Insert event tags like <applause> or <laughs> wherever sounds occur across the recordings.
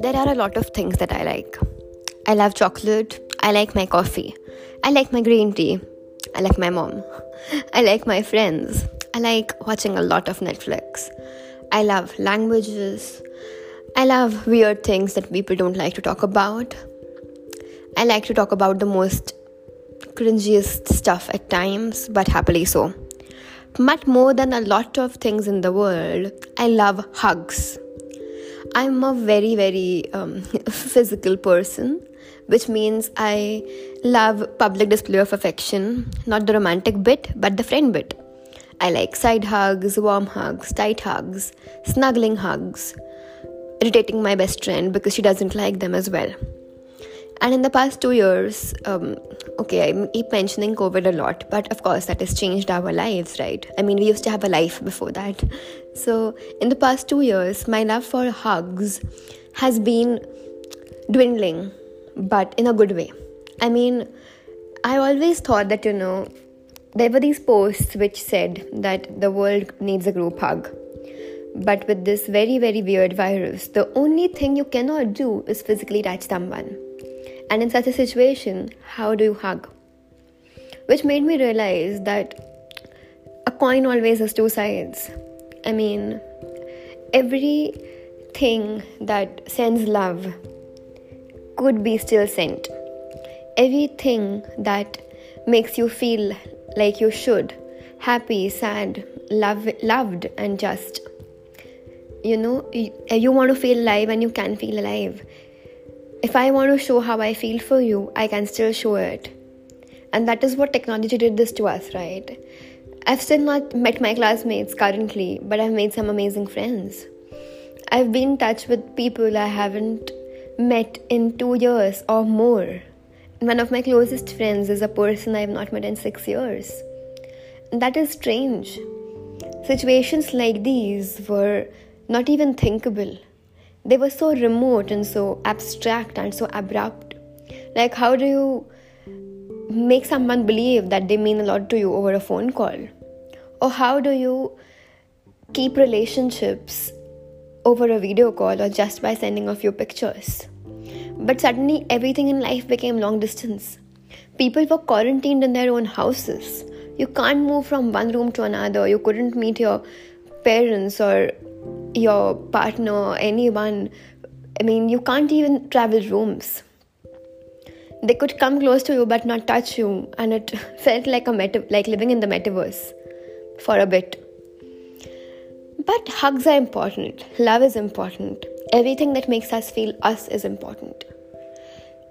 There are a lot of things that I like. I love chocolate. I like my coffee. I like my green tea. I like my mom. <laughs> I like my friends. I like watching a lot of Netflix. I love languages. I love weird things that people don't like to talk about. I like to talk about the most cringiest stuff at times, but happily so. But more than a lot of things in the world, I love hugs. I'm a very, very um, <laughs> physical person, which means I love public display of affection, not the romantic bit, but the friend bit. I like side hugs, warm hugs, tight hugs, snuggling hugs, irritating my best friend because she doesn't like them as well. And in the past two years, um, okay, I keep mentioning COVID a lot, but of course, that has changed our lives, right? I mean, we used to have a life before that. So, in the past two years, my love for hugs has been dwindling, but in a good way. I mean, I always thought that, you know, there were these posts which said that the world needs a group hug. But with this very, very weird virus, the only thing you cannot do is physically touch someone and in such a situation, how do you hug? Which made me realize that a coin always has two sides. I mean, everything that sends love could be still sent. Everything that makes you feel like you should, happy, sad, love, loved, and just. You know, you, you want to feel alive and you can feel alive if I want to show how I feel for you, I can still show it. And that is what technology did this to us, right? I've still not met my classmates currently, but I've made some amazing friends. I've been in touch with people I haven't met in two years or more. One of my closest friends is a person I have not met in six years. That is strange. Situations like these were not even thinkable they were so remote and so abstract and so abrupt. Like, how do you make someone believe that they mean a lot to you over a phone call? Or how do you keep relationships over a video call or just by sending a few pictures? But suddenly, everything in life became long distance. People were quarantined in their own houses. You can't move from one room to another. You couldn't meet your parents or your partner, anyone. I mean, you can't even travel rooms. They could come close to you but not touch you, and it <laughs> felt like a meta- like living in the metaverse for a bit. But hugs are important. Love is important. Everything that makes us feel us is important.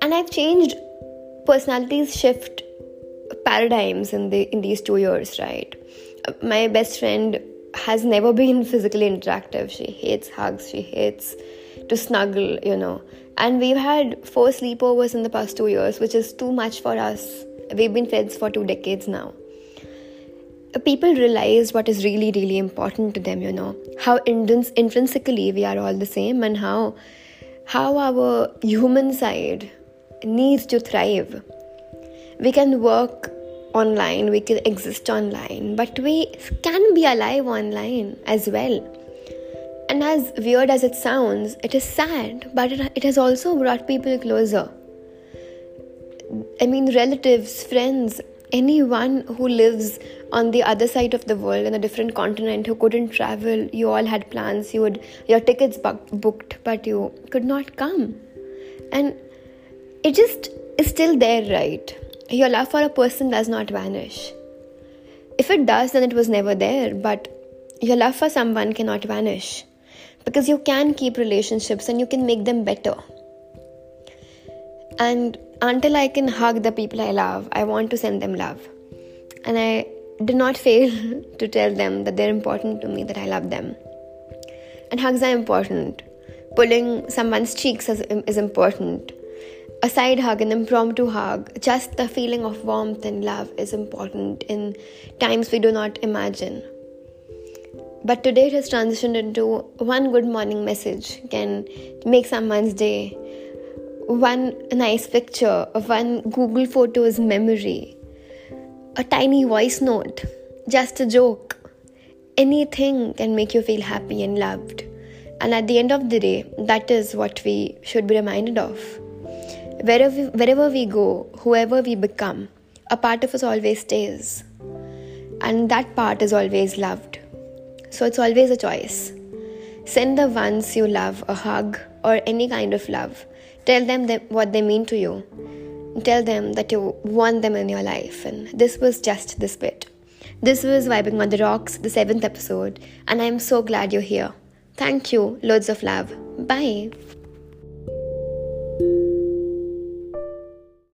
And I've changed personalities shift paradigms in the in these two years, right? My best friend has never been physically interactive. She hates hugs, she hates to snuggle, you know. And we've had four sleepovers in the past two years, which is too much for us. We've been friends for two decades now. People realize what is really, really important to them, you know, how intrinsically we are all the same and how how our human side needs to thrive. We can work online, we can exist online, but we can be alive online as well. And as weird as it sounds, it is sad, but it, it has also brought people closer. I mean, relatives, friends, anyone who lives on the other side of the world in a different continent who couldn't travel you all had plans you would your tickets booked but you could not come and it just is still there right your love for a person does not vanish. If it does, then it was never there, but your love for someone cannot vanish because you can keep relationships and you can make them better. And until I can hug the people I love, I want to send them love. And I do not <laughs> fail to tell them that they're important to me, that I love them. And hugs are important. Pulling someone's cheeks is, is important a side hug, an impromptu hug, just the feeling of warmth and love is important in times we do not imagine. But today it has transitioned into one good morning message can make someone's day, one nice picture, one Google Photos memory, a tiny voice note, just a joke. anything can make you feel happy and loved. And at the end of the day, that is what we should be reminded of. Wherever we, wherever we go, whoever we become, a part of us always stays. And that part is always loved. So it's always a choice. Send the ones you love a hug or any kind of love. Tell them what they mean to you. Tell them that you want them in your life. And this was just this bit. This was Vibing on the Rocks, the seventh episode, and I'm so glad you're here. Thank you. Loads of love. Bye.